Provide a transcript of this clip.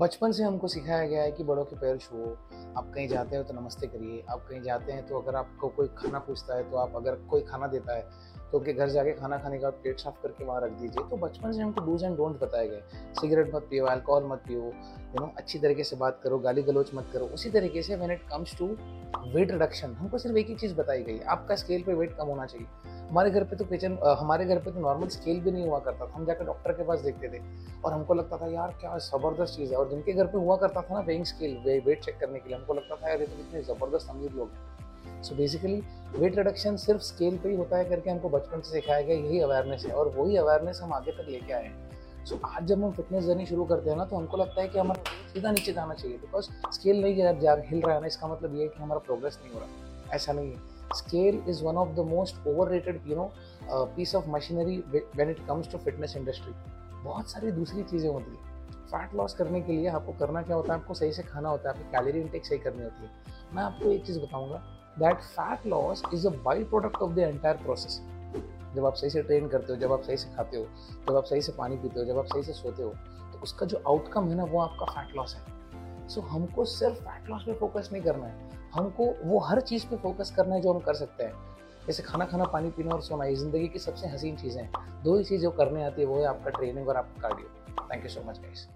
बचपन से हमको सिखाया गया है कि बड़ों के पैर छुओ, आप कहीं जाते हो तो नमस्ते करिए, आप कहीं जाते हैं तो अगर आपको कोई खाना पूछता है तो आप अगर कोई खाना देता है तो उनके घर जाके खाना खाने का पेट साफ़ करके वहाँ रख दीजिए। तो बचपन से हमको डूज एंड डोंट बताए गए। सिगरेट मत पियो अल्कोहल मत पियो यू नो अच्छी तरीके से बात करो, गाली गलोच मत करो। उसी तरीके से when it comes to weight reduction हमको सिर्फ़ एक ही चीज़ बताई गई, आपका स्केल पर वेट कम होना चाहिए। हमारे घर पे तो किचन हमारे घर पे तो नॉर्मल स्केल भी नहीं हुआ करता था। हम जाकर डॉक्टर के पास देखते थे और हमको लगता था, यार, क्या ज़बरदस्त चीज़ है। और जिनके घर पे हुआ करता था ना वेइंग स्केल वे वेट चेक करने के लिए, हमको लगता था, यार, ये तो कितने ज़बरदस्त अमीर लोग हैं। सो बेसिकली वेट रिडक्शन सिर्फ़ स्केल पे ही होता है करके हमको बचपन से सिखाया गया यही अवेयरनेस है। और वही अवेयरनेस हम आगे तक लेके आए हैं। सो so, आज जब हम फिटनेस जर्नी शुरू करते हैं ना तो हमको लगता है कि हमारा सीधा नीचे जाना चाहिए। बिकॉज़ स्केल नहीं जा हिल रहा है ना इसका मतलब ये है कि हमारा प्रोग्रेस नहीं हो रहा। ऐसा नहीं है। Scale is one of the most overrated you know piece of machinery when it comes to fitness industry बहुत सारी दूसरी चीज़ें होती है। फैट लॉस करने के लिए आपको करना क्या होता है? आपको सही से खाना होता है। आपकी कैलोरी इंटेक सही करनी होती है। मैं आपको एक चीज़ बताऊँगा। That fat loss is a byproduct of the entire process जब आप सही से ट्रेन करते हो जब आप सही से खाते हो जब आप सही से पानी पीते हो जब आप सही से सोते हो तो उसका जो आउटकम है ना वो आपका फैट लॉस है। सो so, हमको सिर्फ़ फैट लॉस पे फोकस नहीं करना है। हमको वो हर चीज़ पे फोकस करना है जो हम कर सकते हैं। जैसे खाना खाना पानी पीना और सोना ये ज़िंदगी की सबसे हसीन चीज़ें हैं। दो ही चीज़ जो करने आती है वो है आपका ट्रेनिंग और आपका cardio thank you so much guys